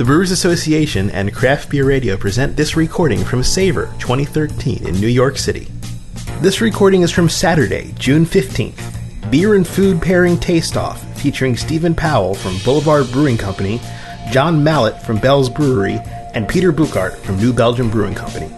The Brewers Association and Craft Beer Radio present this recording from Savor 2013 in New York City. This recording is from Saturday, June 15th. Beer and Food Pairing Taste Off, featuring Stephen Pauwels from Boulevard Brewing Company, John Mallett from Bell's Brewery, and Peter Bouckaert from New Belgium Brewing Company.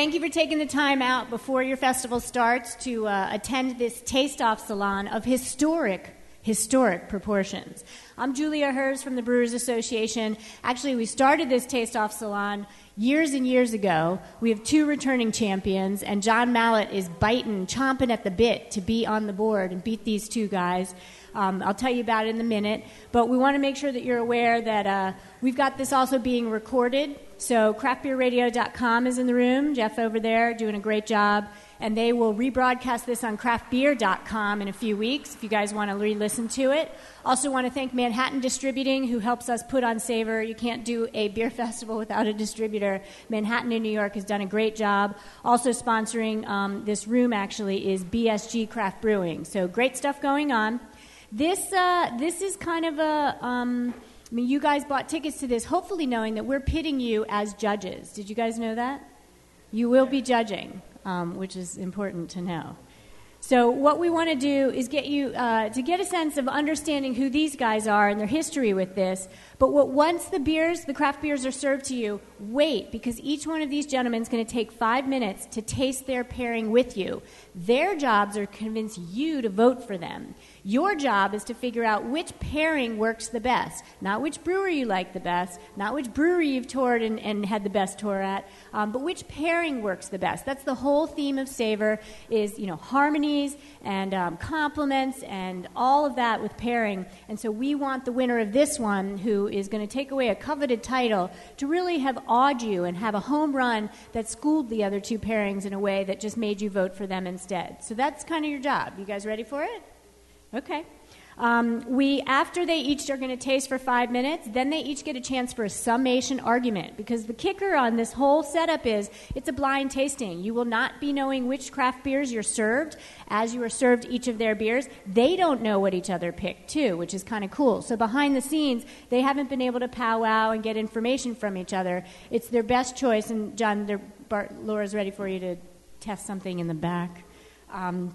Thank you for taking the time out before your festival starts to uh, attend this taste off salon of historic, historic proportions. I'm Julia Herz from the Brewers Association. Actually, we started this taste off salon years and years ago. We have two returning champions, and John Mallett is biting, chomping at the bit to be on the board and beat these two guys. Um, I'll tell you about it in a minute, but we want to make sure that you're aware that uh, we've got this also being recorded. So, craftbeerradio.com is in the room. Jeff over there doing a great job. And they will rebroadcast this on craftbeer.com in a few weeks if you guys want to re listen to it. Also, want to thank Manhattan Distributing, who helps us put on Savor. You can't do a beer festival without a distributor. Manhattan in New York has done a great job. Also, sponsoring um, this room actually is BSG Craft Brewing. So, great stuff going on. This, uh, this is kind of a. Um, I mean, you guys bought tickets to this, hopefully knowing that we're pitting you as judges. Did you guys know that? You will be judging, um, which is important to know. So, what we want to do is get you uh, to get a sense of understanding who these guys are and their history with this. But what, once the beers, the craft beers, are served to you, wait because each one of these gentlemen is going to take five minutes to taste their pairing with you. Their jobs are to convince you to vote for them. Your job is to figure out which pairing works the best, not which brewery you like the best, not which brewery you've toured and, and had the best tour at, um, but which pairing works the best. That's the whole theme of Savor is you know harmonies and um, complements and all of that with pairing. And so we want the winner of this one, who is going to take away a coveted title, to really have awed you and have a home run that schooled the other two pairings in a way that just made you vote for them instead. So that's kind of your job. You guys ready for it? Okay. Um, we, after they each are going to taste for five minutes, then they each get a chance for a summation argument. Because the kicker on this whole setup is it's a blind tasting. You will not be knowing which craft beers you're served as you are served each of their beers. They don't know what each other picked, too, which is kind of cool. So behind the scenes, they haven't been able to powwow and get information from each other. It's their best choice. And John, Bart, Laura's ready for you to test something in the back. Um,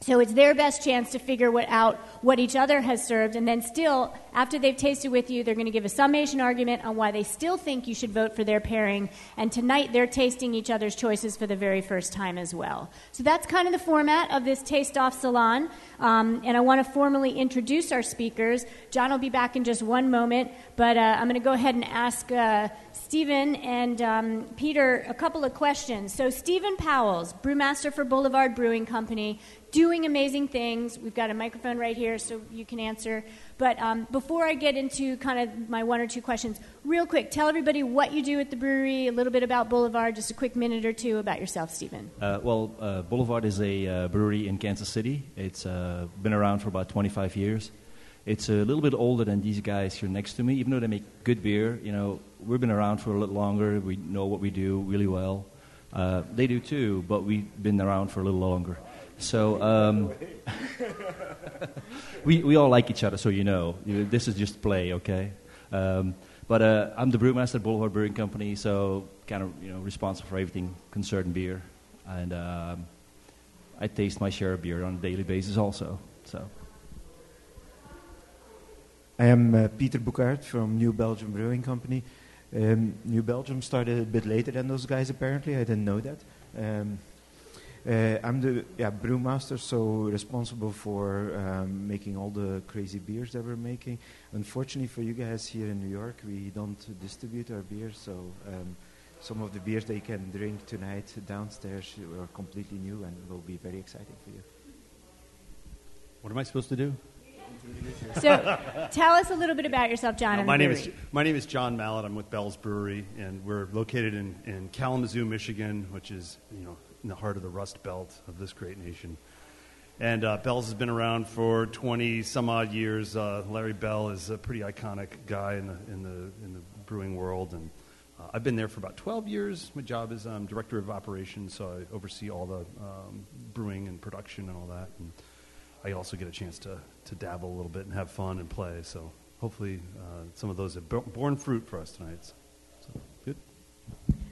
so it's their best chance to figure what out what each other has served, and then still, after they've tasted with you, they're going to give a summation argument on why they still think you should vote for their pairing. And tonight, they're tasting each other's choices for the very first time as well. So that's kind of the format of this Taste Off Salon. Um, and I want to formally introduce our speakers. John will be back in just one moment, but uh, I'm going to go ahead and ask. Uh, Stephen and um, Peter a couple of questions. So, Stephen Pauwels's brewmaster for Boulevard Brewing Company, doing amazing things. We've got a microphone right here so you can answer. But um, before I get into kind of my one or two questions, real quick, tell everybody what you do at the brewery, a little bit about Boulevard, just a quick minute or two about yourself, Stephen. Uh, well, uh, Boulevard is a uh, brewery in Kansas City. It's uh, been around for about 25 years. It's a little bit older than these guys here next to me, even though they make good beer. You know, we've been around for a little longer. We know what we do really well. Uh, they do too, but we've been around for a little longer. So um, we, we all like each other, so you know. This is just play, okay? Um, but uh, I'm the brewmaster at Boulevard Brewing Company, so kind of you know responsible for everything concerning beer, and um, I taste my share of beer on a daily basis also. So. I am uh, Peter Bouckaert from New Belgium Brewing Company. Um, New Belgium started a bit later than those guys, apparently. I didn't know that. Um, uh, I'm the yeah, brewmaster, so responsible for um, making all the crazy beers that we're making. Unfortunately for you guys here in New York, we don't distribute our beers, so um, some of the beers they can drink tonight downstairs are completely new and will be very exciting for you. What am I supposed to do? So, tell us a little bit about yourself, John. Uh, my name is my name is John Mallett. I'm with Bell's Brewery, and we're located in, in Kalamazoo, Michigan, which is you know in the heart of the Rust Belt of this great nation. And uh, Bell's has been around for 20 some odd years. Uh, Larry Bell is a pretty iconic guy in the in the in the brewing world, and uh, I've been there for about 12 years. My job is um, director of operations, so I oversee all the um, brewing and production and all that. And, I also get a chance to, to dabble a little bit and have fun and play. So hopefully, uh, some of those have borne fruit for us tonight. So.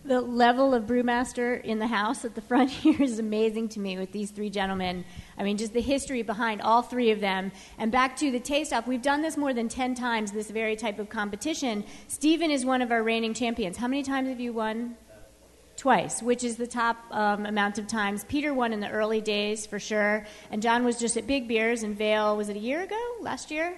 The level of brewmaster in the house at the front here is amazing to me with these three gentlemen. I mean, just the history behind all three of them. And back to the taste off, we've done this more than 10 times, this very type of competition. Stephen is one of our reigning champions. How many times have you won? Twice, which is the top um, amount of times. Peter won in the early days for sure, and John was just at Big Beers in Vail. Was it a year ago? Last year?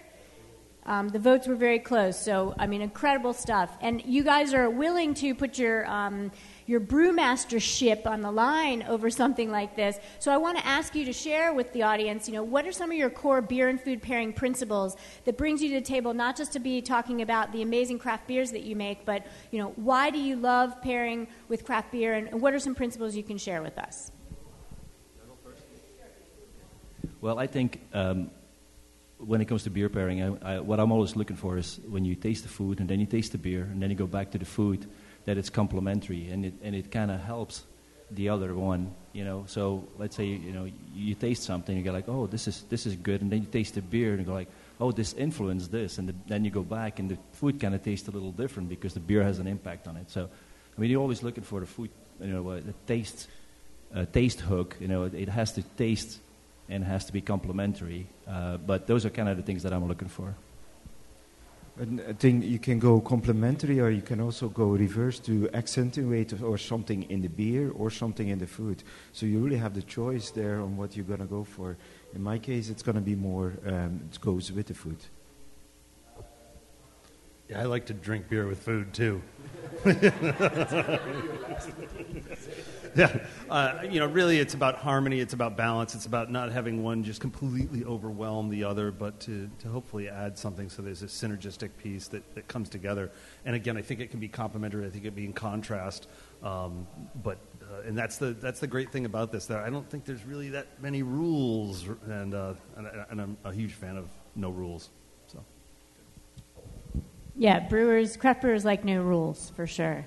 Um, the votes were very close, so I mean, incredible stuff. And you guys are willing to put your um, your brewmastership on the line over something like this. So I want to ask you to share with the audience, you know, what are some of your core beer and food pairing principles that brings you to the table, not just to be talking about the amazing craft beers that you make, but, you know, why do you love pairing with craft beer and what are some principles you can share with us? Well, I think um, when it comes to beer pairing, I, I, what I'm always looking for is when you taste the food and then you taste the beer and then you go back to the food that it's complementary and it, and it kind of helps the other one, you know. So let's say, you know, you taste something, you go like, oh, this is, this is good, and then you taste the beer and you go like, oh, this influenced this, and the, then you go back and the food kind of tastes a little different because the beer has an impact on it. So, I mean, you're always looking for the food, you know, uh, the taste, uh, taste hook, you know, it, it, has to taste and has to be complementary. Uh, but those are kind of the things that I'm looking for. I think you can go complementary or you can also go reverse to accentuate or something in the beer or something in the food. So you really have the choice there on what you're going to go for. In my case, it's going to be more, um, it goes with the food. Yeah, I like to drink beer with food too. yeah, uh, you know, really, it's about harmony. It's about balance. It's about not having one just completely overwhelm the other, but to, to hopefully add something so there's a synergistic piece that, that comes together. And again, I think it can be complementary. I think it can be in contrast. Um, but uh, and that's the that's the great thing about this. That I don't think there's really that many rules, and uh, and, and I'm a huge fan of no rules. So. Yeah, brewers, craft brewers like no rules for sure.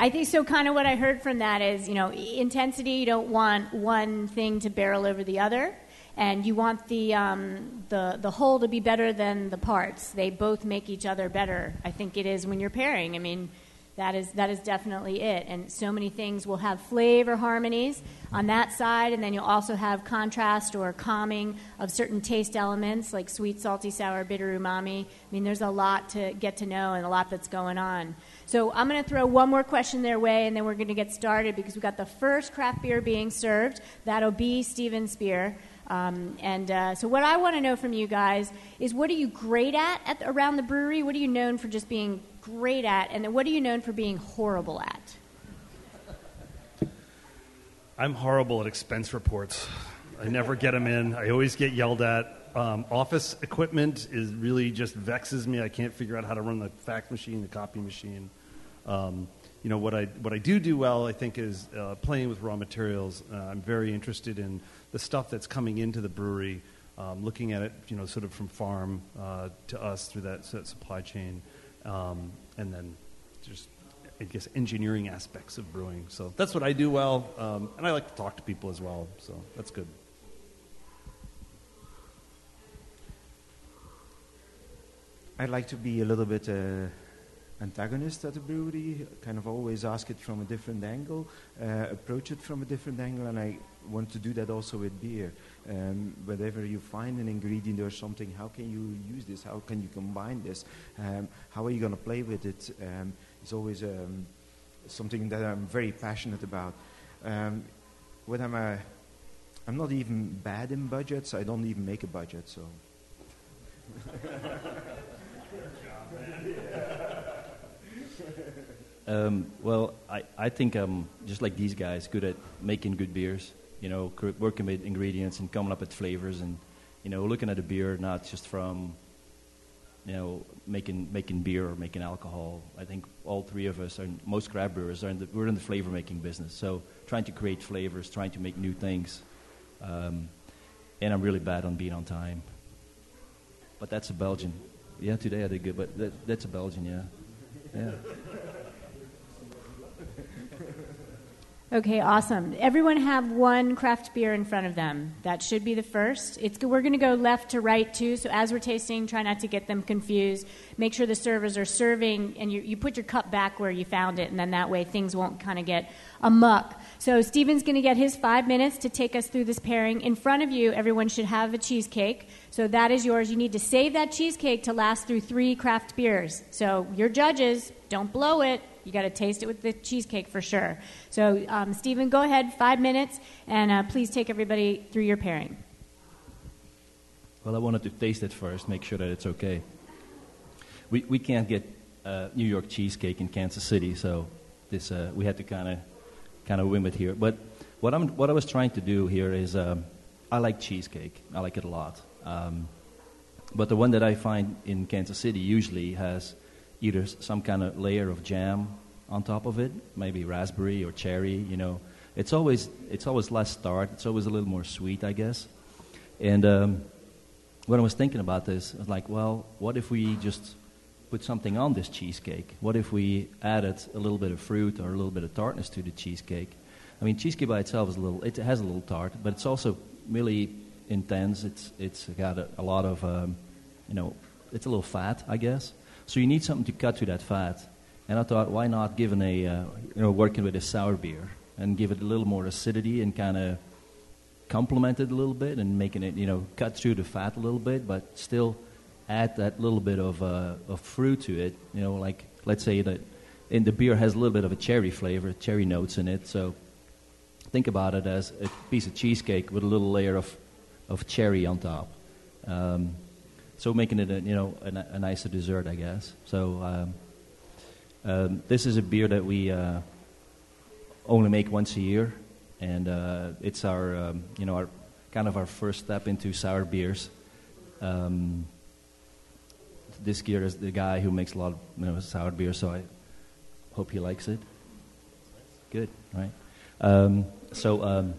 I think so. Kind of what I heard from that is, you know, intensity. You don't want one thing to barrel over the other, and you want the um, the the whole to be better than the parts. They both make each other better. I think it is when you're pairing. I mean, that is that is definitely it. And so many things will have flavor harmonies on that side, and then you'll also have contrast or calming of certain taste elements like sweet, salty, sour, bitter, umami. I mean, there's a lot to get to know and a lot that's going on. So I'm going to throw one more question their way, and then we're going to get started because we've got the first craft beer being served. That'll be Steven's beer. Um, and uh, so, what I want to know from you guys is what are you great at, at around the brewery? What are you known for just being great at? And then what are you known for being horrible at? I'm horrible at expense reports. I never get them in. I always get yelled at. Um, office equipment is really just vexes me. I can't figure out how to run the fax machine, the copy machine. Um, you know what I what I do do well, I think, is uh, playing with raw materials. Uh, I'm very interested in the stuff that's coming into the brewery, um, looking at it, you know, sort of from farm uh, to us through that, that supply chain, um, and then just I guess engineering aspects of brewing. So that's what I do well, um, and I like to talk to people as well. So that's good. I'd like to be a little bit uh, antagonist at the brewery, kind of always ask it from a different angle, uh, approach it from a different angle, and I want to do that also with beer. Um, whenever you find an ingredient or something, how can you use this? How can you combine this? Um, how are you going to play with it? Um, it's always um, something that I'm very passionate about. Um, when I'm a, I'm not even bad in budgets. I don't even make a budget, so. Um, well, I, I think I'm just like these guys, good at making good beers. You know, working with ingredients and coming up with flavors, and you know, looking at a beer not just from you know making making beer or making alcohol. I think all three of us, are most craft brewers, are in the, we're in the flavor making business. So trying to create flavors, trying to make new things, um, and I'm really bad on being on time. But that's a Belgian. Yeah, today I did good, but that, that's a Belgian. Yeah, yeah. Okay, awesome. Everyone have one craft beer in front of them. That should be the first. It's, we're going to go left to right too, so as we're tasting, try not to get them confused. Make sure the servers are serving, and you, you put your cup back where you found it, and then that way things won't kind of get amuck. So Stephen's going to get his five minutes to take us through this pairing. In front of you, everyone should have a cheesecake. So that is yours. You need to save that cheesecake to last through three craft beers. So your judges, don't blow it. You got to taste it with the cheesecake for sure. So, um, Stephen, go ahead, five minutes, and uh, please take everybody through your pairing. Well, I wanted to taste it first, make sure that it's okay. We, we can't get uh, New York cheesecake in Kansas City, so this uh, we had to kind of kind of win it here. But what I'm what I was trying to do here is um, I like cheesecake. I like it a lot. Um, but the one that I find in Kansas City usually has either some kind of layer of jam on top of it, maybe raspberry or cherry. You know, it's always it's always less tart. It's always a little more sweet, I guess. And um, when I was thinking about this, I was like, well, what if we just put something on this cheesecake? What if we added a little bit of fruit or a little bit of tartness to the cheesecake? I mean, cheesecake by itself is a little. It has a little tart, but it's also really intense. It's it's got a, a lot of, um, you know, it's a little fat, I guess. So you need something to cut to that fat. And I thought, why not giving a, uh, you know, working with a sour beer and give it a little more acidity and kind of complement it a little bit and making it, you know, cut through the fat a little bit, but still add that little bit of, uh, of fruit to it. You know, like let's say that in the beer has a little bit of a cherry flavor, cherry notes in it. So think about it as a piece of cheesecake with a little layer of, of cherry on top. Um, so making it a, you know a, a nicer dessert, I guess. So um, um, this is a beer that we uh, only make once a year, and uh, it's our um, you know our kind of our first step into sour beers. Um, this year is the guy who makes a lot of you know, sour beer, so I hope he likes it. Good, right? Um, so um,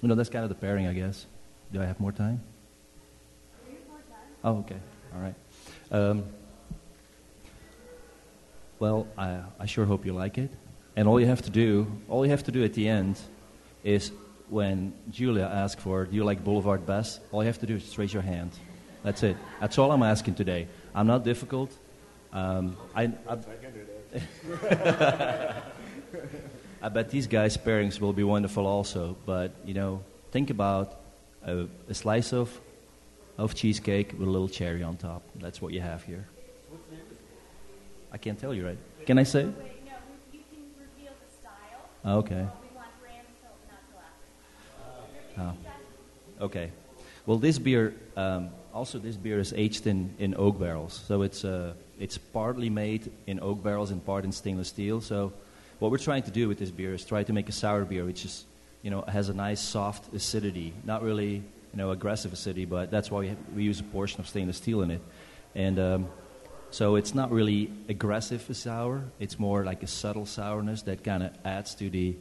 you know that's kind of the pairing, I guess. Do I have more time? Oh, okay. All right. Um, well, I, I sure hope you like it. And all you have to do, all you have to do at the end is when Julia asks for, do you like Boulevard best? All you have to do is just raise your hand. That's it. That's all I'm asking today. I'm not difficult. Um, I, I, I bet these guys' pairings will be wonderful also. But, you know, think about a, a slice of of cheesecake with a little cherry on top. That's what you have here. I can't tell you, right? Can I say? No, you can reveal the style. Okay. We want brand not till after. Oh. Okay. Well, this beer, um, also this beer is aged in, in oak barrels. So it's, uh, it's partly made in oak barrels and part in stainless steel. So what we're trying to do with this beer is try to make a sour beer which is, you know, has a nice soft acidity. Not really you know, aggressive acidity, but that's why we, have, we use a portion of stainless steel in it. And um, so it's not really aggressive as sour. It's more like a subtle sourness that kind of adds to the,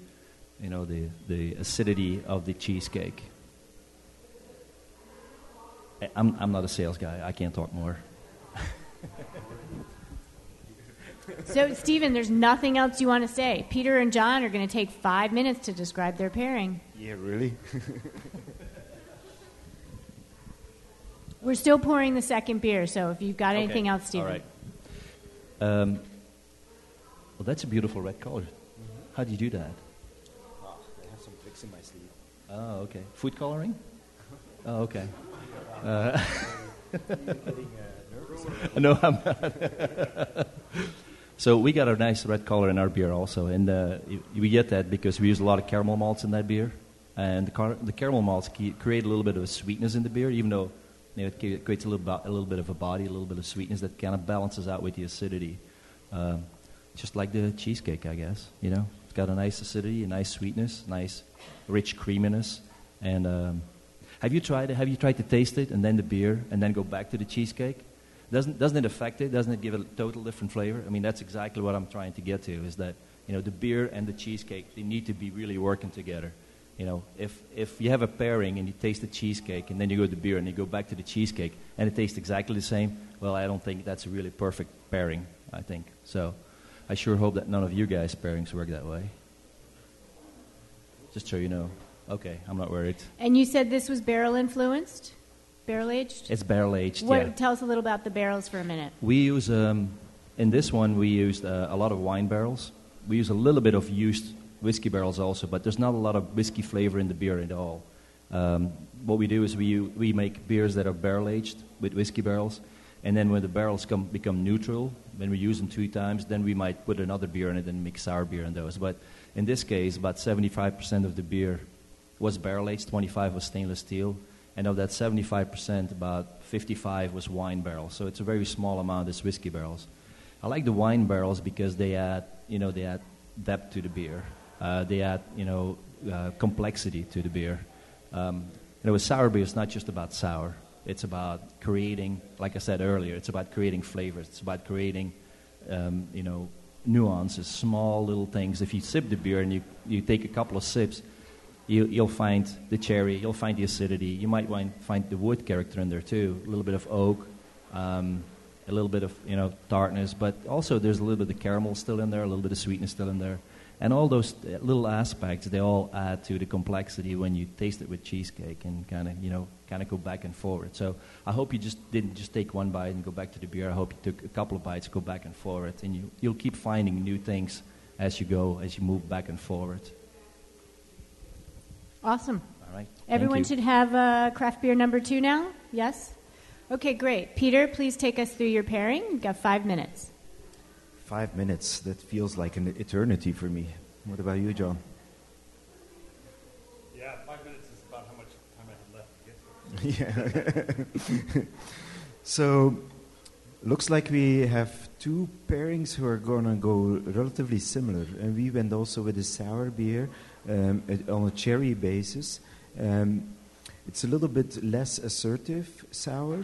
you know, the, the acidity of the cheesecake. I'm, I'm not a sales guy. I can't talk more. so, Stephen, there's nothing else you want to say. Peter and John are going to take five minutes to describe their pairing. Yeah, really? We're still pouring the second beer, so if you've got anything okay. else, Stephen. All right. Um, well, that's a beautiful red color. Mm-hmm. How do you do that? Oh, I have some tricks in my sleeve. Oh, okay. Food coloring? Oh, okay. Uh, no, I'm not. so we got a nice red color in our beer also, and uh, we get that because we use a lot of caramel malts in that beer, and the, car- the caramel malts create a little bit of a sweetness in the beer, even though you know, it creates a little, bo- a little bit of a body, a little bit of sweetness that kind of balances out with the acidity. Um, just like the cheesecake, I guess. You know, it's got a nice acidity, a nice sweetness, nice rich creaminess. And um, have you tried? Have you tried to taste it and then the beer and then go back to the cheesecake? Doesn't doesn't it affect it? Doesn't it give a total different flavor? I mean, that's exactly what I'm trying to get to. Is that you know the beer and the cheesecake they need to be really working together. You know, if, if you have a pairing and you taste the cheesecake and then you go to the beer and you go back to the cheesecake and it tastes exactly the same, well, I don't think that's a really perfect pairing, I think. So I sure hope that none of you guys' pairings work that way. just so you know. Okay, I'm not worried. And you said this was barrel influenced, barrel aged. It's barrel aged. What, Yeah. Tell us a little about the barrels for a minute. We use um, in this one we used uh, a lot of wine barrels. We use a little bit of used whiskey barrels also, but there's not a lot of whiskey flavor in the beer at all. Um, what we do is we we make beers that are barrel aged with whiskey barrels, and then when the barrels come become neutral, when we use them two times, then we might put another beer in it and mix our beer in those. But in this case, about 75% of the beer was barrel aged, 25 was stainless steel, and of that 75%, about 55 was wine barrels. So it's a very small amount is whiskey barrels. I like the wine barrels because they add, you know, they add depth to the beer. Uh, they add, you know, uh, complexity to the beer. Um, you know, with sour beer, it's not just about sour. It's about creating, like I said earlier, it's about creating flavors. It's about creating, um, you know, nuances, small little things. If you sip the beer and you, you take a couple of sips, you, you'll find the cherry, you'll find the acidity. You might find, find the wood character in there too, a little bit of oak, um, a little bit of you know tartness, but also there's a little bit of caramel still in there, a little bit of sweetness still in there, and all those uh, little aspects they all add to the complexity when you taste it with cheesecake and kind of you know kind of go back and forward. So I hope you just didn't just take one bite and go back to the beer. I hope you took a couple of bites, go back and forward, and you you'll keep finding new things as you go as you move back and forward. Awesome. All right. Everyone should have uh, craft beer number two now? Yes? Okay, great. Peter, please take us through your pairing. You've got five minutes. Five minutes. That feels like an eternity for me. What about you, John? Yeah, five minutes is about how much time I had left to get to yeah. so, looks like we have two pairings who are going to go relatively similar. And we went also with a sour beer um, on a cherry basis. Um, it's a little bit less assertive sour.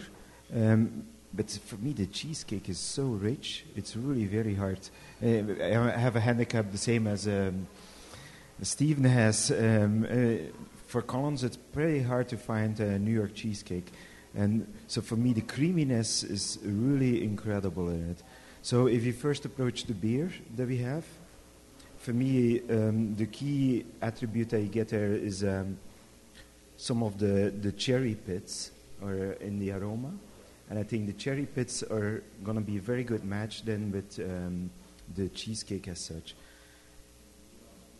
Um, but for me, the cheesecake is so rich. It's really very hard. Uh, I have a handicap the same as um, Stephen has. Um, uh, Fort Collins, it's pretty hard to find a New York cheesecake. And so for me, the creaminess is really incredible in it. So if you first approach the beer that we have, for me, um, the key attribute you get there is um, some of the, the cherry pits are in the aroma. And I think the cherry pits are going to be a very good match then with um, the cheesecake as such.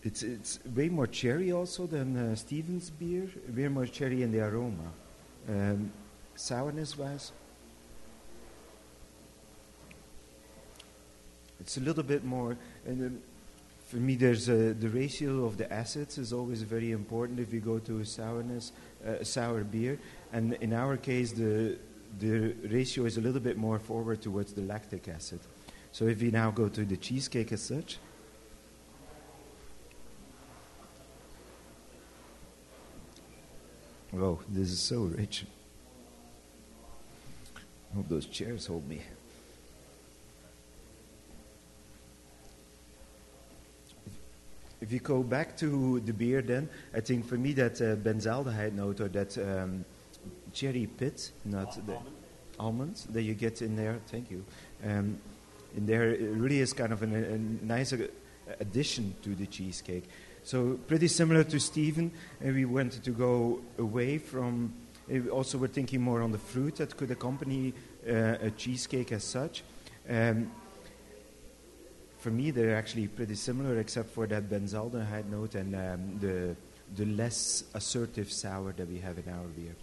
It's, it's way more cherry also than uh, Stevens beer, way more cherry in the aroma. Um, sourness wise, it's a little bit more. And um, for me, there's a, the ratio of the acids is always very important if you go to a sourness, uh, sour beer. And in our case, the the ratio is a little bit more forward towards the lactic acid. So if we now go to the cheesecake as such, Whoa, this is so rich. I Hope those chairs hold me. If you go back to the beer, then I think for me that uh, benzaldehyde note or that um, cherry pit, not the almonds that you get in there. Thank you. Um, in there, it really is kind of an, a nice uh, addition to the cheesecake. So pretty similar to Stephen, and we wanted to go away from. uh, Also, we're thinking more on the fruit that could accompany uh, a cheesecake as such. Um, for me, they're actually pretty similar, except for that benzaldehyde note and um, the the less assertive sour that we have in our beer.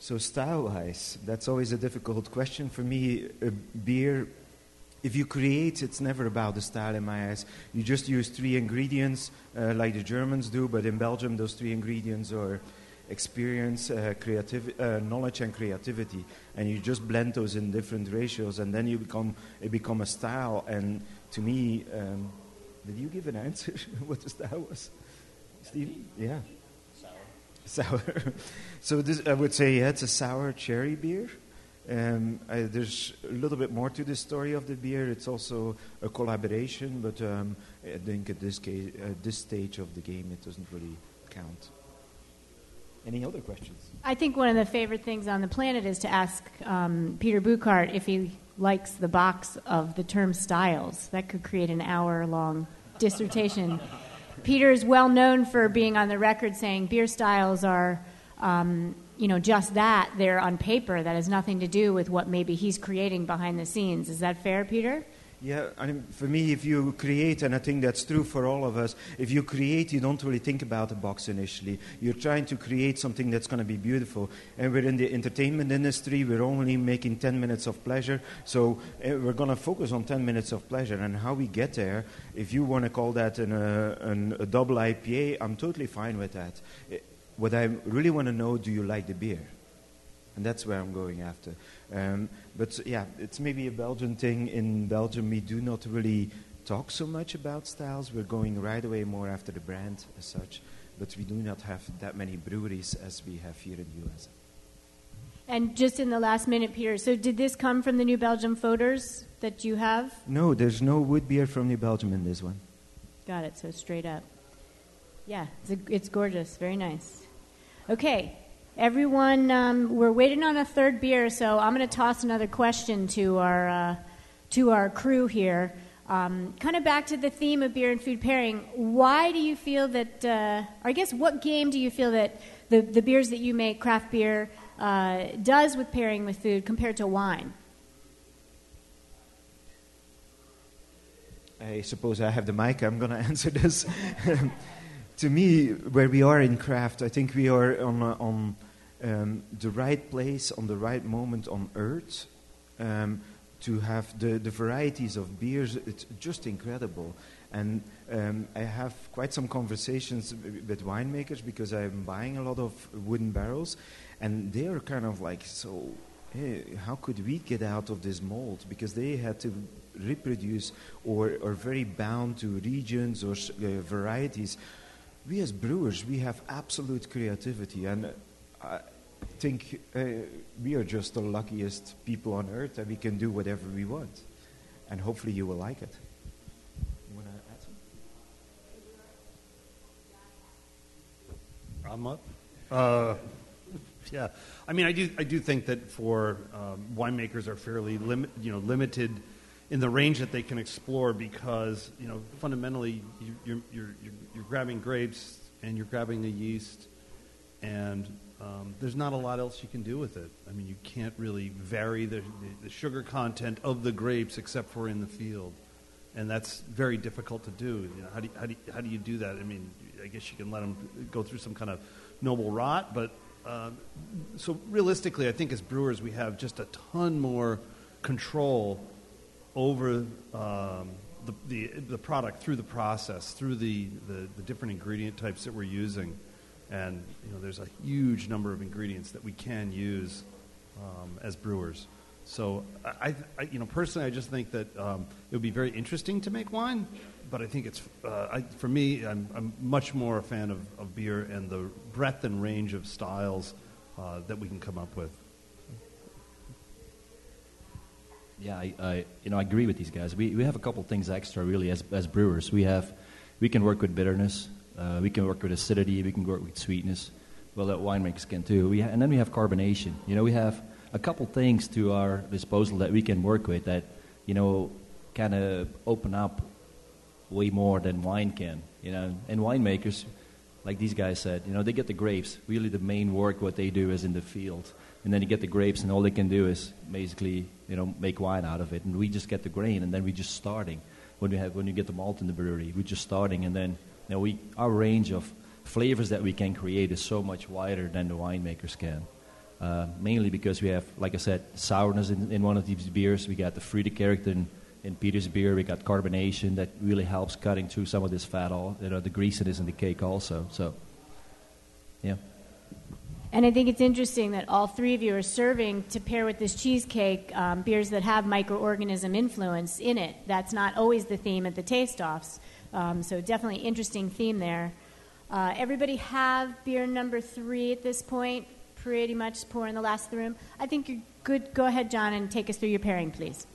So style-wise, that's always a difficult question for me. A beer, if you create, it's never about the style in my eyes. You just use three ingredients, uh, like the Germans do, but in Belgium, those three ingredients are experience, uh, creativ- uh, knowledge, and creativity, and you just blend those in different ratios, and then you become it become a style. And to me, um, did you give an answer what the style was, Steve? Yeah. Sour. so this, I would say yeah, it's a sour cherry beer. Um, I, there's a little bit more to the story of the beer. It's also a collaboration, but um, I think at this case, at this stage of the game, it doesn't really count. Any other questions? I think one of the favorite things on the planet is to ask um, Peter Bouckaert if he likes the box of the term styles. That could create an hour long dissertation. Peter is well known for being on the record saying beer styles are, um, you know, just that. They're on paper. That has nothing to do with what maybe he's creating behind the scenes. Is that fair, Peter? Yeah, I mean, for me, if you create, and I think that's true for all of us, if you create, you don't really think about the box initially. You're trying to create something that's going to be beautiful. And we're in the entertainment industry, we're only making 10 minutes of pleasure, so uh, we're going to focus on 10 minutes of pleasure. And how we get there, if you want to call that an, uh, an, a double IPA, I'm totally fine with that. What I really want to know, do you like the beer? And that's where I'm going after. Um, but uh, yeah, it's maybe a Belgian thing. In Belgium, we do not really talk so much about styles. We're going right away more after the brand as such. But we do not have that many breweries as we have here in the US. And just in the last minute, Peter, so did this come from the New Belgium Foeders that you have? No, there's no wood beer from New Belgium in this one. Got it, so straight up. Yeah, it's, a, it's gorgeous, very nice. Okay, Everyone, um, we're waiting on a third beer, so I'm going to toss another question to our uh, to our crew here. Um, kind of back to the theme of beer and food pairing. Why do you feel that, uh, or I guess, what game do you feel that the, the beers that you make, craft beer, uh, does with pairing with food compared to wine? I suppose I have the mic. I'm going to answer this. to me, where we are in craft, I think we are on on um, the right place on the right moment on earth um, to have the, the varieties of beers. It's just incredible. And um, I have quite some conversations with winemakers because I'm buying a lot of wooden barrels, and they are kind of like, so hey, how could we get out of this mold? Because they had to reproduce or are very bound to regions or uh, varieties. We as brewers, we have absolute creativity, and I think uh, we are just the luckiest people on earth that we can do whatever we want. And hopefully you will like it. You want to add something? I'm up. Uh, yeah, I mean, I do. I do think that for um, winemakers are fairly limit, you know, limited in the range that they can explore because you know fundamentally you, you're, you're, you're grabbing grapes and you're grabbing the yeast and um, there's not a lot else you can do with it. I mean, you can't really vary the, the, sugar content of the grapes except for in the field. And that's very difficult to do. You know, how, do you, how, do you, how do you do that? I mean, I guess you can let them go through some kind of noble rot, but uh, so realistically, I think as brewers, we have just a ton more control over um, the, the, the, product through the process, through the, the, the different ingredient types that we're using and you know there's a huge number of ingredients that we can use um, as brewers. So I, I, you know, personally, I just think that um, it would be very interesting to make wine, but I think it's uh, I, for me, I'm, I'm, much more a fan of, of, beer and the breadth and range of styles uh, that we can come up with. Yeah, I, I, you know I agree with these guys. We we have a couple things extra really as as brewers. We have we can work with bitterness. Uh, we can work with acidity. We can work with sweetness. Well, that winemakers can too. We ha- and then we have carbonation. You know, we have a couple things to our disposal that we can work with that, you know, kind of open up way more than wine can. You know, and winemakers, like these guys said, you know, they get the grapes. Really, the main work what they do is in the field, and then you get the grapes, and all they can do is basically, you know, make wine out of it. And we just get the grain, and then we just starting. When we have when you get the malt in the brewery, we're just starting, and then now, we, our range of flavors that we can create is so much wider than the winemakers can. Uh, mainly because we have, like I said, sourness in, in one of these beers. We got the fruity character in, in Peter's beer. We got carbonation that really helps cutting through some of this fat, all you know, the greasiness in the cake also. So, yeah. And I think it's interesting that all three of you are serving to pair with this cheesecake um, beers that have microorganism influence in it. That's not always the theme at the taste offs. Um, so definitely interesting theme there. Uh, everybody have beer number three at this point. Pretty much pour in the last of the room. I think you're good. Go ahead, John, and take us through your pairing, please.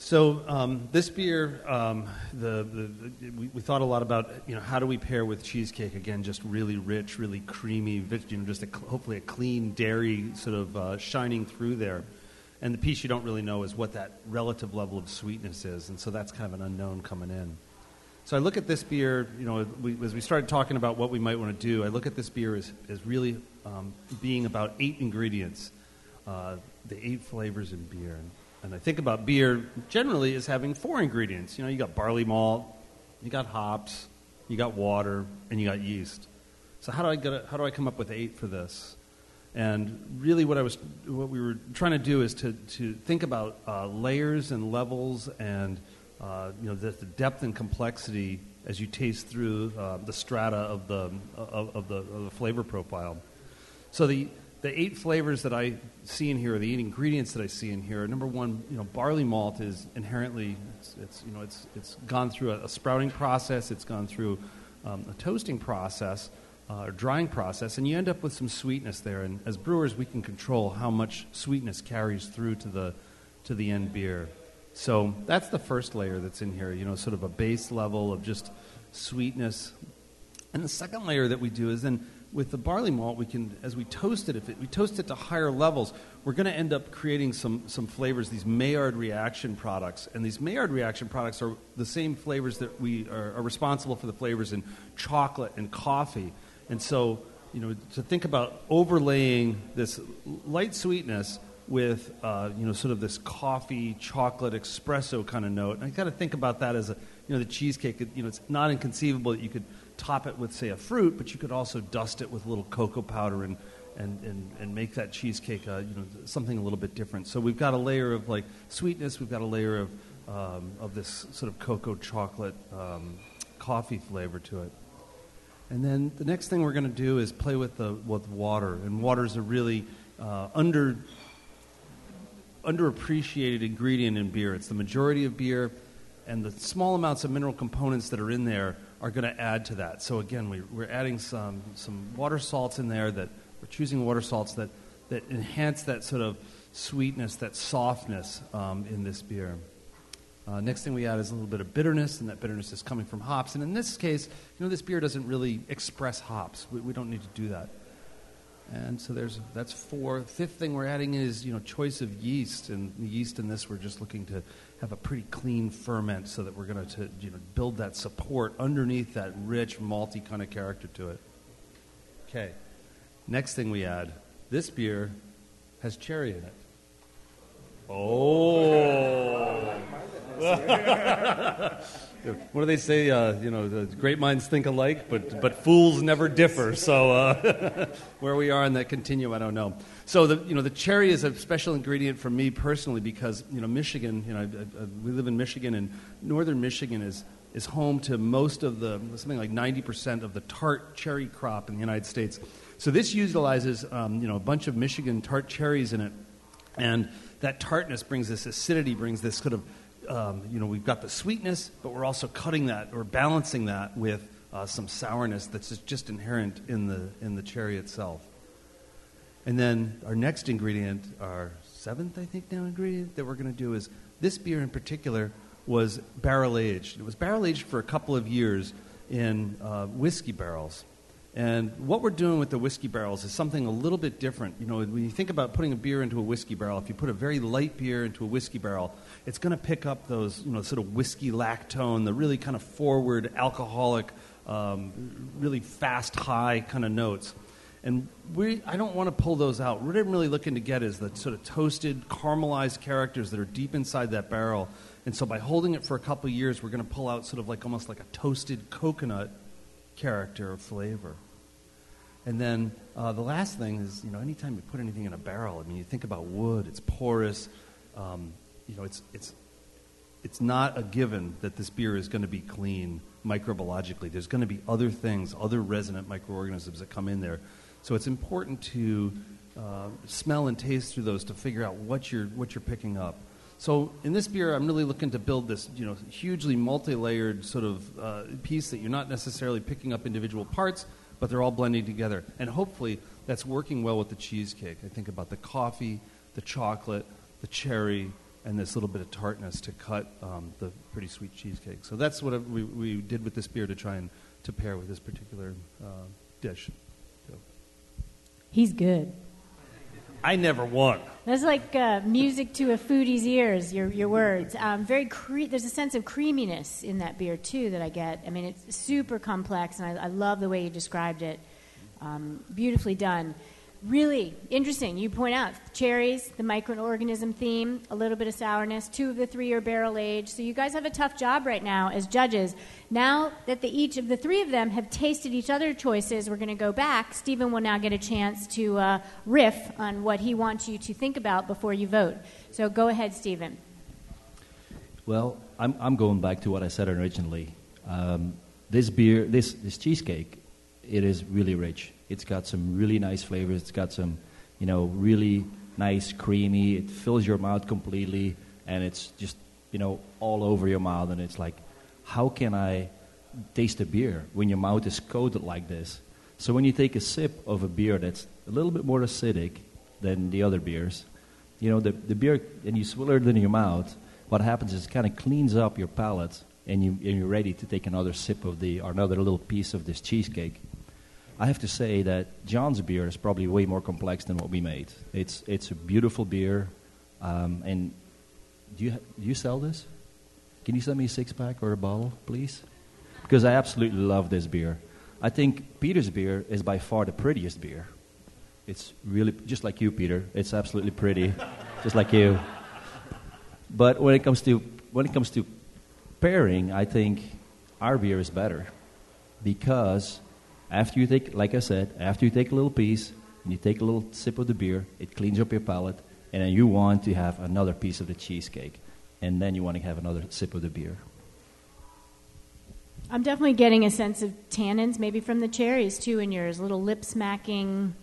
So um, this beer, um, the, the, the we, we, thought a lot about you know how do we pair with cheesecake again, just really rich, really creamy, you know, just a, hopefully a clean dairy sort of uh, shining through there. And the piece you don't really know is what that relative level of sweetness is, and so that's kind of an unknown coming in. So I look at this beer, you know, we, as we started talking about what we might want to do, I look at this beer as, as really um, being about eight ingredients, uh, the eight flavors in beer. And, and I think about beer generally as having four ingredients. You know, you got barley malt, you got hops, you got water, and you got yeast. So how do I get a, how do I come up with eight for this? And really, what I was what we were trying to do is to to think about uh, layers and levels and uh, you know the, the, depth and complexity as you taste through uh, the strata of the of, of, the of the flavor profile. So the the eight flavors that I see in here, the eight ingredients that I see in here, number one, you know, barley malt is inherently, it's, it's you know, it's, it's gone through a, a sprouting process, it's gone through um, a toasting process, uh, or drying process, and you end up with some sweetness there. And as brewers, we can control how much sweetness carries through to the, to the end beer. So that's the first layer that's in here, you know, sort of a base level of just sweetness. And the second layer that we do is then with the barley malt, we can, as we toast it, if it, we toast it to higher levels, we're going to end up creating some, some flavors, these Maillard reaction products. And these Maillard reaction products are the same flavors that we are, are responsible for the flavors in chocolate and coffee. And so, you know, to think about overlaying this light sweetness with, uh, you know, sort of this coffee, chocolate, espresso kind of note. And I got to think about that as a, you know, the cheesecake. You know, it's not inconceivable that you could – top it with, say, a fruit, but you could also dust it with a little cocoa powder and, and, and, and make that cheesecake uh, you know, something a little bit different. So we've got a layer of like sweetness, we've got a layer of, um, of this sort of cocoa chocolate um, coffee flavor to it. And then the next thing we're going to do is play with, the, with water. And water is a really uh, under, underappreciated ingredient in beer. It's the majority of beer, and the small amounts of mineral components that are in there are going to add to that. So again, we, we're adding some, some water salts in there that we're choosing water salts that, that enhance that sort of sweetness, that softness um, in this beer. Uh, next thing we add is a little bit of bitterness, and that bitterness is coming from hops. And in this case, you know, this beer doesn't really express hops. We, we don't need to do that. And so there's that's four. Fifth thing we're adding is you know choice of yeast, and the yeast in this we're just looking to have a pretty clean ferment so that we're going to you know, build that support underneath that rich, malty kind of character to it. Okay. Next thing we add this beer has cherry in it. Oh. what do they say? Uh, you know, the great minds think alike, but but fools never differ. So uh, where we are in that continuum, I don't know. So the you know the cherry is a special ingredient for me personally because you know Michigan. You know, I, I, we live in Michigan, and northern Michigan is is home to most of the something like 90% of the tart cherry crop in the United States. So this utilizes um, you know a bunch of Michigan tart cherries in it, and that tartness brings this acidity, brings this sort of um, you know, we've got the sweetness, but we're also cutting that or balancing that with uh, some sourness that's just inherent in the, in the cherry itself. And then our next ingredient, our seventh, I think, now ingredient that we're going to do is this beer in particular was barrel aged. It was barrel aged for a couple of years in uh, whiskey barrels. And what we're doing with the whiskey barrels is something a little bit different. You know, when you think about putting a beer into a whiskey barrel, if you put a very light beer into a whiskey barrel, it's going to pick up those, you know, sort of whiskey lactone, the really kind of forward, alcoholic, um, really fast, high kind of notes. And we, I don't want to pull those out. What I'm really looking to get is the sort of toasted, caramelized characters that are deep inside that barrel. And so by holding it for a couple years, we're going to pull out sort of like almost like a toasted coconut character or flavor. And then uh, the last thing is, you know, anytime you put anything in a barrel, I mean, you think about wood, it's porous. Um, you know, it's, it's, it's not a given that this beer is going to be clean microbiologically. There's going to be other things, other resonant microorganisms that come in there. So it's important to uh, smell and taste through those to figure out what you're, what you're picking up. So in this beer, I'm really looking to build this, you know, hugely multi-layered sort of uh, piece that you're not necessarily picking up individual parts, but they're all blending together. And hopefully that's working well with the cheesecake. I think about the coffee, the chocolate, the cherry, and this little bit of tartness to cut um, the pretty sweet cheesecake. So that's what we, we did with this beer to try and to pair with this particular uh, dish. So. He's good. I never won. That's like uh, music to a foodie's ears. Your your words. Um, very cre- there's a sense of creaminess in that beer too that I get. I mean, it's super complex, and I, I love the way you described it. Um, beautifully done. Really interesting. You point out cherries, the microorganism theme, a little bit of sourness. Two of the three are barrel aged. So you guys have a tough job right now as judges. Now that the, each of the three of them have tasted each other's choices, we're going to go back. Steven will now get a chance to uh, riff on what he wants you to think about before you vote. So go ahead, Steven. Well, I'm, I'm going back to what I said originally. Um, this beer, this, this cheesecake, it is really rich. It's got some really nice flavors. It's got some, you know, really nice creamy. It fills your mouth completely, and it's just, you know, all over your mouth. And it's like, how can I taste a beer when your mouth is coated like this? So when you take a sip of a beer that's a little bit more acidic than the other beers, you know, the, the beer, and you swirl it in your mouth, what happens is it kind of cleans up your palate, and, you, and you're ready to take another sip of the, or another little piece of this cheesecake. I have to say that John's beer is probably way more complex than what we made. It's it's a beautiful beer, um, and do you do you sell this? Can you send me a six pack or a bottle, please? Because I absolutely love this beer. I think Peter's beer is by far the prettiest beer. It's really just like you, Peter. It's absolutely pretty, just like you. But when it comes to when it comes to pairing, I think our beer is better because after you take, like I said, after you take a little piece and you take a little sip of the beer, it cleans up your palate, and then you want to have another piece of the cheesecake, and then you want to have another sip of the beer. I'm definitely getting a sense of tannins, maybe from the cherries too in yours. Little lip smacking,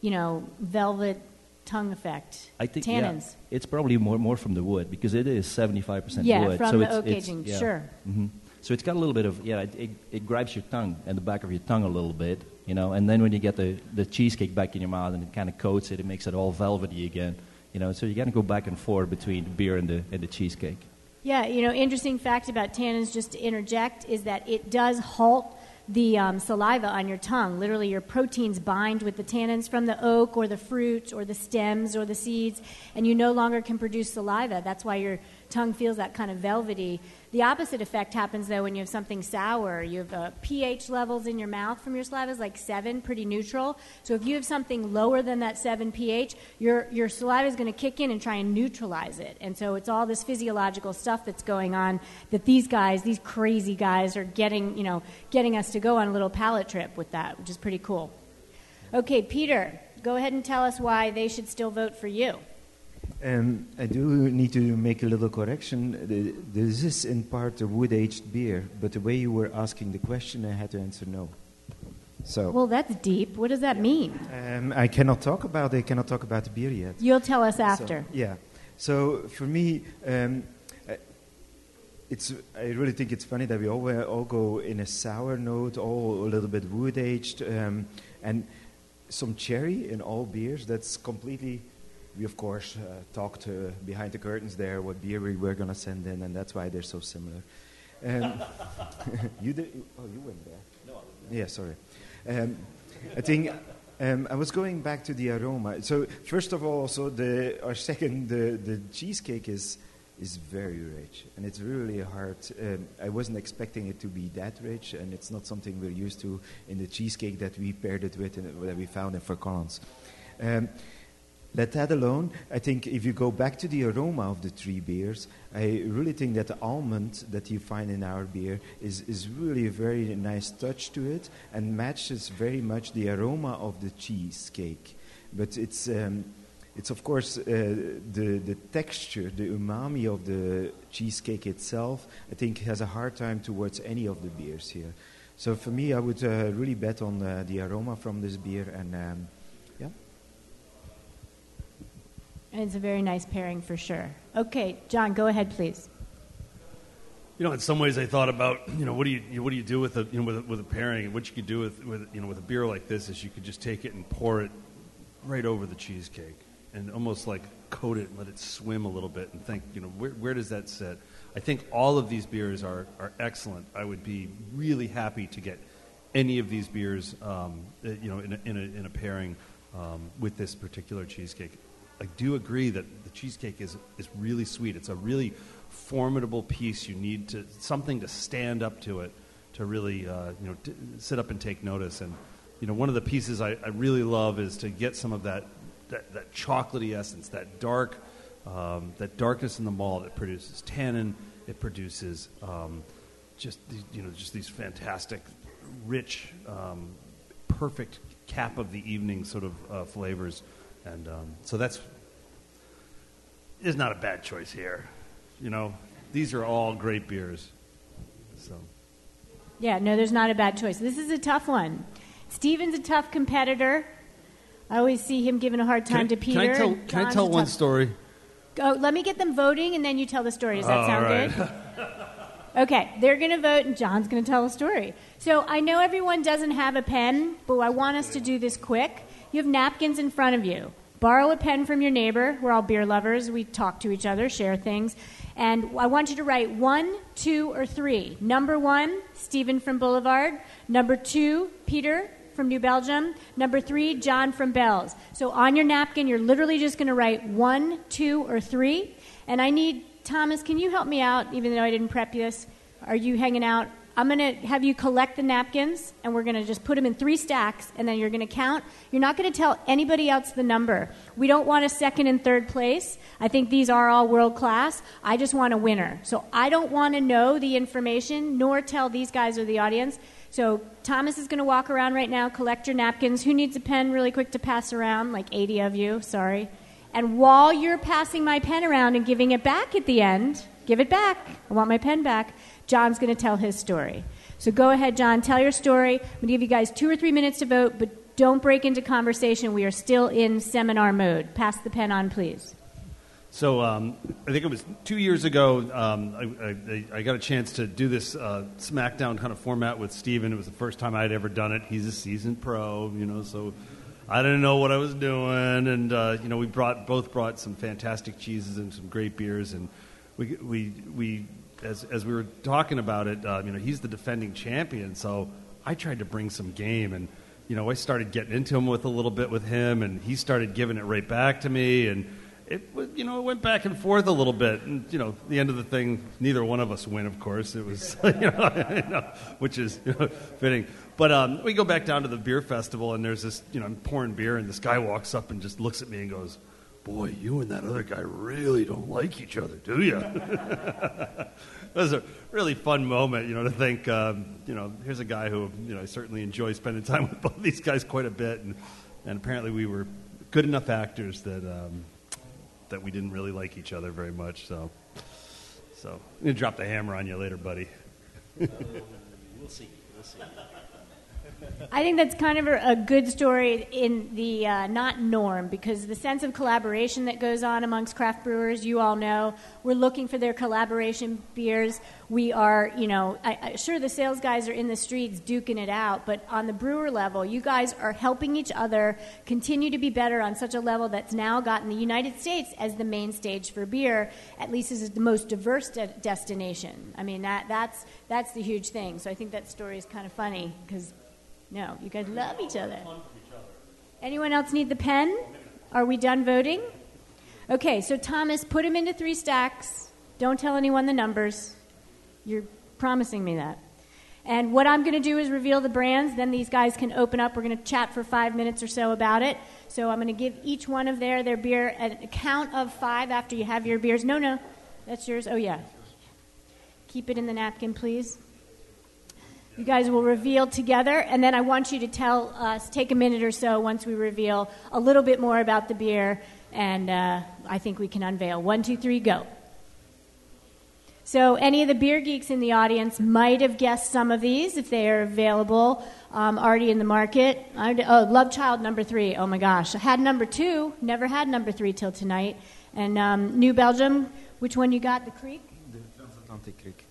you know, velvet tongue effect. I think tannins. Yeah, it's probably more more from the wood because it is 75% yeah, wood. from so the it's, oak it's, aging. yeah. Sure. hmm So it's got a little bit of yeah, it, it, it grabs your tongue and the back of your tongue a little bit, you know, and then when you get the, the cheesecake back in your mouth and it kind of coats it, it makes it all velvety again, you know. So you got to go back and forth between the beer and the and the cheesecake. Yeah, you know, interesting fact about tannins, just to interject, is that it does halt the um, saliva on your tongue. Literally, your proteins bind with the tannins from the oak or the fruit or the stems or the seeds, and you no longer can produce saliva. That's why your tongue feels that kind of velvety. The opposite effect happens though when you have something sour. You have uh, pH levels in your mouth from your saliva is like seven, pretty neutral. So if you have something lower than that seven pH, your your saliva is going to kick in and try and neutralize it. And so it's all this physiological stuff that's going on that these guys, these crazy guys, are getting you know getting us to go on a little palate trip with that, which is pretty cool. Okay, Peter, go ahead and tell us why they should still vote for you. Um, I do need to make a little correction. This is in part a wood aged beer, but the way you were asking the question, I had to answer no. So Well, that's deep. What does that mean? um, I cannot talk about it. I cannot talk about the beer yet. You'll tell us So, after. yeah. So for me, um, uh, it's. I really think it's funny that we all uh, all go in a sour note, all a little bit wood aged, um, and some cherry in all beers. That's completely. We of course uh, talked uh, behind the curtains there what beer we were gonna send in, and that's why they're so similar. Um, you did. Oh, you went there. No. I wasn't there. Yeah, sorry. Um, I think um, I was going back to the aroma. So first of all, so the our second the the cheesecake is is very rich and it's really hard. Um, I wasn't expecting it to be that rich, and it's not something we're used to in the cheesecake that we paired it with and that we found in Fort Collins. Um, let that alone, I think if you go back to the aroma of the three beers, I really think that the almond that you find in our beer is, is really a very nice touch to it and matches very much the aroma of the cheesecake. But it's, um, it's of course uh, the, the texture, the umami of the cheesecake itself, I think has a hard time towards any of the beers here. So for me, I would uh, really bet on uh, the aroma from this beer and um, yeah. And it's a very nice pairing for sure. Okay, John, go ahead, please. You know, in some ways, I thought about you know what do you what do you do with a you know with a, with a pairing? What you could do with, with you know with a beer like this is you could just take it and pour it right over the cheesecake and almost like coat it and let it swim a little bit and think you know where where does that sit? I think all of these beers are are excellent. I would be really happy to get any of these beers um, uh, you know in a, in a, in a pairing um, with this particular cheesecake. I do agree that the cheesecake is is really sweet. It's a really formidable piece. You need to something to stand up to it to really uh, you know t- sit up and take notice. And you know one of the pieces I, I really love is to get some of that that, that chocolatey essence, that dark um, that darkness in the malt. It produces tannin. It produces um, just these, you know just these fantastic, rich, um, perfect cap of the evening sort of uh, flavors. And um, so that's is not a bad choice here. You know, these are all great beers. So. Yeah, no, there's not a bad choice. This is a tough one. Steven's a tough competitor. I always see him giving a hard time can, to Peter. Can I tell, can I tell one tough... story? Oh, let me get them voting, and then you tell the story. Does that oh, sound right. good? okay, they're going to vote, and John's going to tell a story. So I know everyone doesn't have a pen, but I want us to do this quick. You have napkins in front of you. Borrow a pen from your neighbor. We're all beer lovers. We talk to each other, share things. And I want you to write one, two, or three. Number one, Steven from Boulevard. Number two, Peter from New Belgium. Number three, John from Bell's. So on your napkin, you're literally just going to write one, two, or three. And I need, Thomas, can you help me out, even though I didn't prep you this? Are you hanging out? I'm going to have you collect the napkins, and we're going to just put them in three stacks, and then you're going to count. You're not going to tell anybody else the number. We don't want a second and third place. I think these are all world class. I just want a winner. So I don't want to know the information, nor tell these guys or the audience. So Thomas is going to walk around right now, collect your napkins. Who needs a pen really quick to pass around? Like 80 of you, sorry. And while you're passing my pen around and giving it back at the end, give it back. I want my pen back. John's going to tell his story. So go ahead, John, tell your story. I'm going to give you guys two or three minutes to vote, but don't break into conversation. We are still in seminar mode. Pass the pen on, please. So um, I think it was two years ago. Um, I, I, I, got a chance to do this uh, SmackDown kind of format with Steven. It was the first time I'd ever done it. He's a seasoned pro, you know, so I didn't know what I was doing. And uh, you know, we brought both brought some fantastic cheeses and some great beers, and we we we as as we were talking about it, uh, you know, he's the defending champion, so I tried to bring some game and. You know, I started getting into him with a little bit with him, and he started giving it right back to me, and it you know it went back and forth a little bit, and you know the end of the thing, neither one of us win. Of course, it was you know, you know which is you know, fitting. But um, we go back down to the beer festival, and there's this you know I'm pouring beer, and this guy walks up and just looks at me and goes, "Boy, you and that other guy really don't like each other, do you?" it was a really fun moment, you know, to think, um, you know, here's a guy who you know I certainly enjoy spending time with both these guys quite a bit, and and apparently we were good enough actors that. Um, that we didn't really like each other very much. So, so I'm gonna drop the hammer on you later, buddy. we'll see. We'll see. I think that's kind of a, good story in the uh, not norm because the sense of collaboration that goes on amongst craft brewers, you all know, we're looking for their collaboration beers. We are, you know, I, I, sure the sales guys are in the streets duking it out, but on the brewer level, you guys are helping each other continue to be better on such a level that's now gotten the United States as the main stage for beer. At least is the most diverse de- destination. I mean, that, that's, that's the huge thing. So I think that story is kind of funny because no, you guys love each other. Anyone else need the pen? Are we done voting? Okay, so Thomas, put them into three stacks. Don't tell anyone the numbers. You're promising me that. And what I'm going to do is reveal the brands. Then these guys can open up. We're going to chat for five minutes or so about it. So I'm going to give each one of their their beer a count of five after you have your beers. No, no, that's yours. Oh yeah. Keep it in the napkin, please. You guys will reveal together, and then I want you to tell us, take a minute or so once we reveal a little bit more about the beer, and uh, I think we can unveil. One, two, three, go. So, any of the beer geeks in the audience might have guessed some of these if they are available um, already in the market. I, oh, Love Child number three. Oh my gosh. I had number two, never had number three till tonight. And um, New Belgium, which one you got? The Kriek? The Transatlantic Kriek.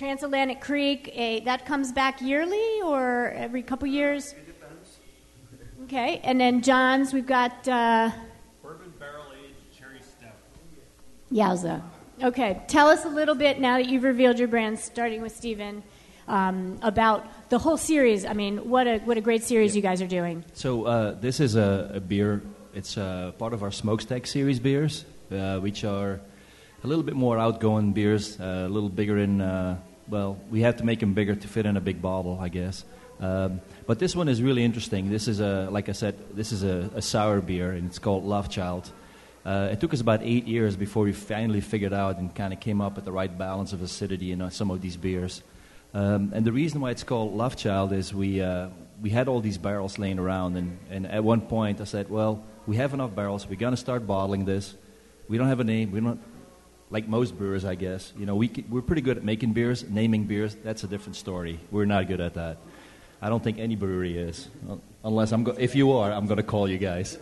Transatlantic Kriek, a, that comes back yearly or every couple years? It depends. Okay, and then John's, we've got. Uh, Bourbon barrel aged cherry stout. Yowza. Okay, tell us a little bit now that you've revealed your brands, starting with Steven, um, about the whole series. I mean, what a what a great series yeah. you guys are doing. So uh, this is a, a, beer It's uh, part of our smokestack series beers, uh, which are a little bit more outgoing beers, uh, a little bigger in. Well, we have to make them bigger to fit in a big bottle, I guess. Um, but this one is really interesting. This is a, like I said, this is a, a sour beer, and it's called Love Child. Uh, it took us about eight years before we finally figured out and kind of came up with the right balance of acidity in uh, some of these beers. Um, and the reason why it's called Love Child is we, uh, we had all these barrels laying around, and, and at one point I said, well, we have enough barrels. We're going to start bottling this. We don't have a name. We don't, like most brewers, I guess. You know, we, we're pretty good at making beers. Naming beers, that's a different story. We're not good at that. I don't think any brewery is, unless I'm. Go- if you are, I'm going to call you guys.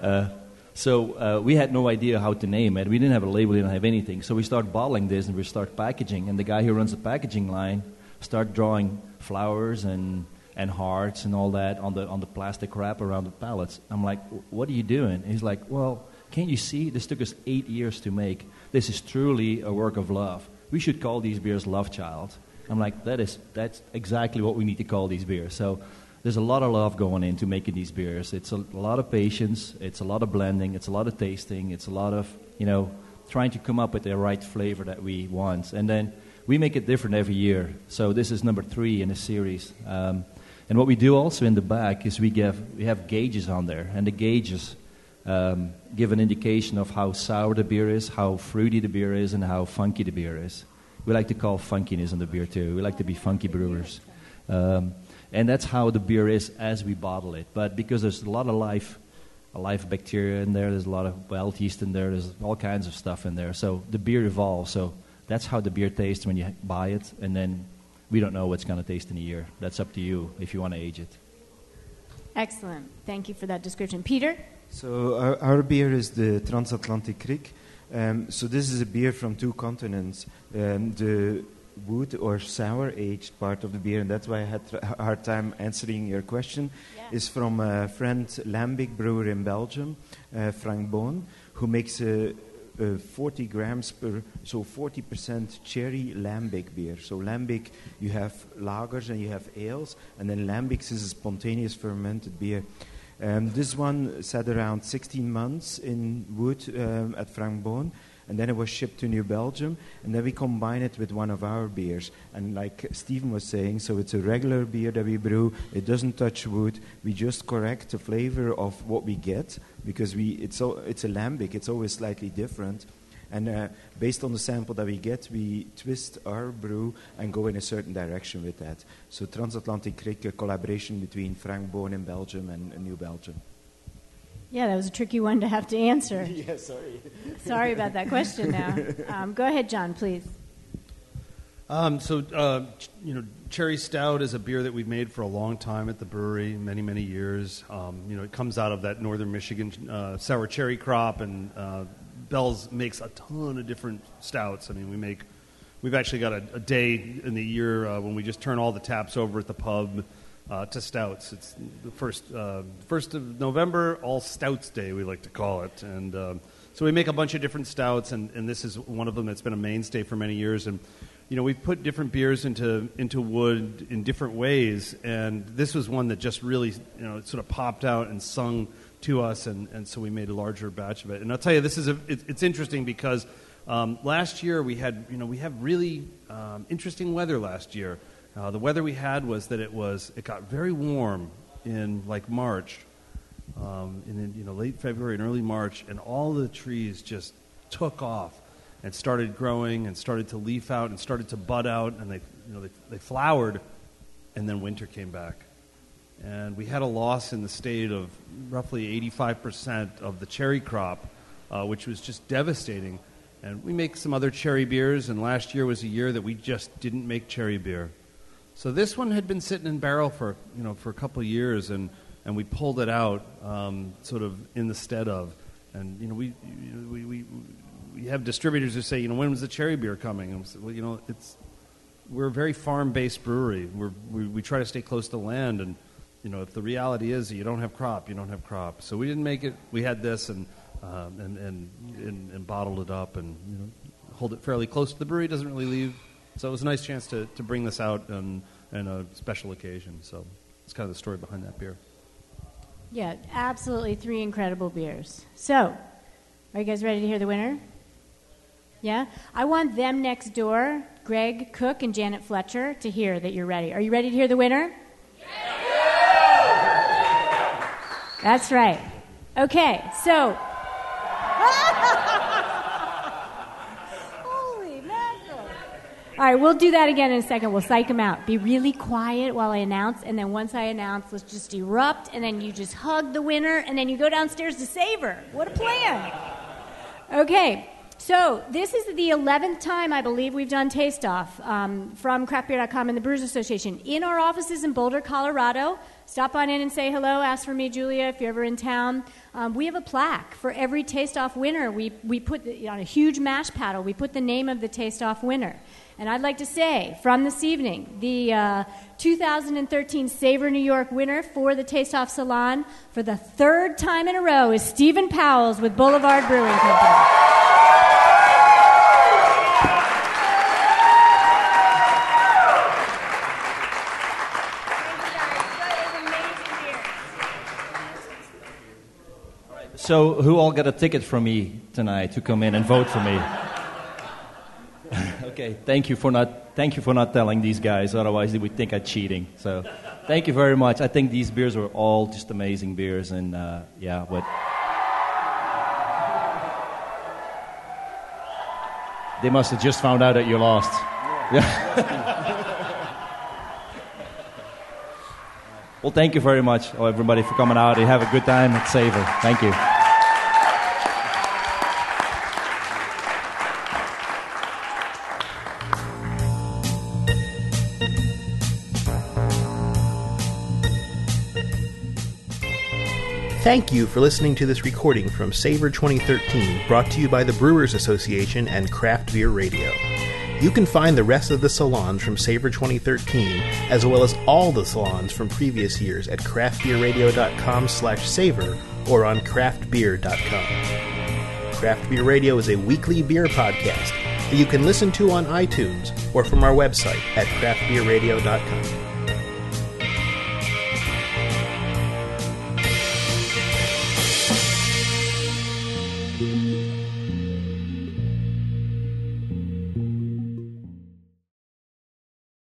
Uh, so uh, we had no idea how to name it. We didn't have a label, we didn't have anything. So we start bottling this and we start packaging. And the guy who runs the packaging line start drawing flowers and and hearts and all that on the on the plastic wrap around the pallets. I'm like, what are you doing? he's like, well, can't you see? This took us eight years to make. This is truly a work of love. We should call these beers Love Child. I'm like, that is, that's exactly what we need to call these beers. So there's a lot of love going into making these beers. It's a, a lot of patience. It's a lot of blending. It's a lot of tasting. It's a lot of, you know, trying to come up with the right flavor that we want. And then we make it different every year. So this is number three in the series. Um, and what we do also in the back is we, give, we have gauges on there. And the gauges um, give an indication of how sour the beer is, how fruity the beer is, and how funky the beer is we like to call funkiness in the beer too. We like to be funky brewers. Um, and that's how the beer is as we bottle it. But because there's a lot of life, a life bacteria in there, there's a lot of wild yeast in there, there's all kinds of stuff in there. So the beer evolves. So that's how the beer tastes when you buy it. And then we don't know what's going to taste in a year. That's up to you if you want to age it. Excellent. Thank you for that description. Peter? So our, our beer is the Transatlantic Kriek. Um, so this is a beer from two continents. Um, the wood or sour aged part of the beer, and that's why I had a hard time answering your question, yeah. is from a friend Lambic brewer in Belgium, uh, Frank Boon, who makes a, a 40 grams per, so 40% cherry lambic beer. So lambic, you have lagers and you have ales, and then lambics is a spontaneous fermented beer. Um, this one sat around 16 months in wood um, at Frank Boon, and then it was shipped to New Belgium, and then we combine it with one of our beers. And like Steven was saying, so it's a regular beer that we brew. It doesn't touch wood. We just correct the flavor of what we get because we it's it's a lambic. It's always slightly different. And uh, based on the sample that we get, we twist our brew and go in a certain direction with that. So Transatlantic Kriek, a collaboration between Frank Boon in Belgium and, and New Belgium. Yeah, that was a tricky one to have to answer. yeah, sorry. sorry about that question now. Um, go ahead, John, please. Um, so, uh, ch- you know, Cherry Stout is a beer that we've made for a long time at the brewery, many, many years. Um, you know, it comes out of that northern Michigan uh, sour cherry crop, and uh, Bell's makes a ton of different stouts. I mean, we make, we've actually got a, a day in the year uh, when we just turn all the taps over at the pub uh, to stouts. It's the first uh, first of November, All Stouts Day, we like to call it, and um, so we make a bunch of different stouts, and, and this is one of them that's been a mainstay for many years, and. You know, we've put different beers into into wood in different ways, and this was one that just really, you know, sort of popped out and sung to us, and, and so we made a larger batch of it. And I'll tell you, this is a, it, it's interesting because um, last year we had you know we had really um, interesting weather last year. Uh, the weather we had was that it was it got very warm in like March, um, in you know late February and early March, and all the trees just took off and started growing and started to leaf out and started to bud out, and they you know they, they flowered, and then winter came back and we had a loss in the state of roughly 85% of the cherry crop, uh, which was just devastating. And we make some other cherry beers, and last year was a year that we just didn't make cherry beer. So this one had been sitting in barrel for you know for a couple of years, and, and we pulled it out um, sort of in the stead of, and you know we, we, we, we have distributors who say you know when was the cherry beer coming? And we said, well you know it's we're a very farm based brewery. We're, we we try to stay close to land and you know, if the reality is you don't have crop, you don't have crop. So we didn't make it. We had this and um, and, and, and and bottled it up and you know hold it fairly close to the brewery. Doesn't really leave. So it was a nice chance to, to bring this out on, on a special occasion. So it's kind of the story behind that beer. Yeah, absolutely three incredible beers. So, are you guys ready to hear the winner? Yeah? I want them next door, Greg Cook and Janet Fletcher, to hear that you're ready. Are you ready to hear the winner? That's right. Okay, so. Holy mackerel. All right, we'll do that again in a second. We'll psych them out. Be really quiet while I announce, and then once I announce, let's just erupt, and then you just hug the winner, and then you go downstairs to save her. What a plan! Okay, so this is the 11th time, I believe, we've done Taste Off um, from craftbeer.com and the Brewers Association in our offices in Boulder, Colorado. Stop on in and say hello. Ask for me, Julia, if you're ever in town. Um, we have a plaque for every Taste Off winner. We, we put the, on a huge mash paddle, we put the name of the Taste Off winner. And I'd like to say from this evening, the uh, 2013 Savor New York winner for the Taste Off Salon for the third time in a row is Steven Pauwels with Boulevard Brewing Company. So, who all got a ticket from me tonight to come in and vote for me? okay, thank you for not thank you for not telling these guys. Otherwise, they would think I'm cheating. So, thank you very much. I think these beers were all just amazing beers, and uh, yeah, but they must have just found out that you lost. Yeah. well, thank you very much, everybody, for coming out. You have a good time at Savor. Thank you. Thank you for listening to this recording from Savor 2013, brought to you by the Brewers Association and Craft Beer Radio. You can find the rest of the salons from Savor 2013, as well as all the salons from previous years at craftbeerradio.com slash savor or on craftbeer.com. Craft Beer Radio is a weekly beer podcast that you can listen to on iTunes or from our website at craftbeerradio.com.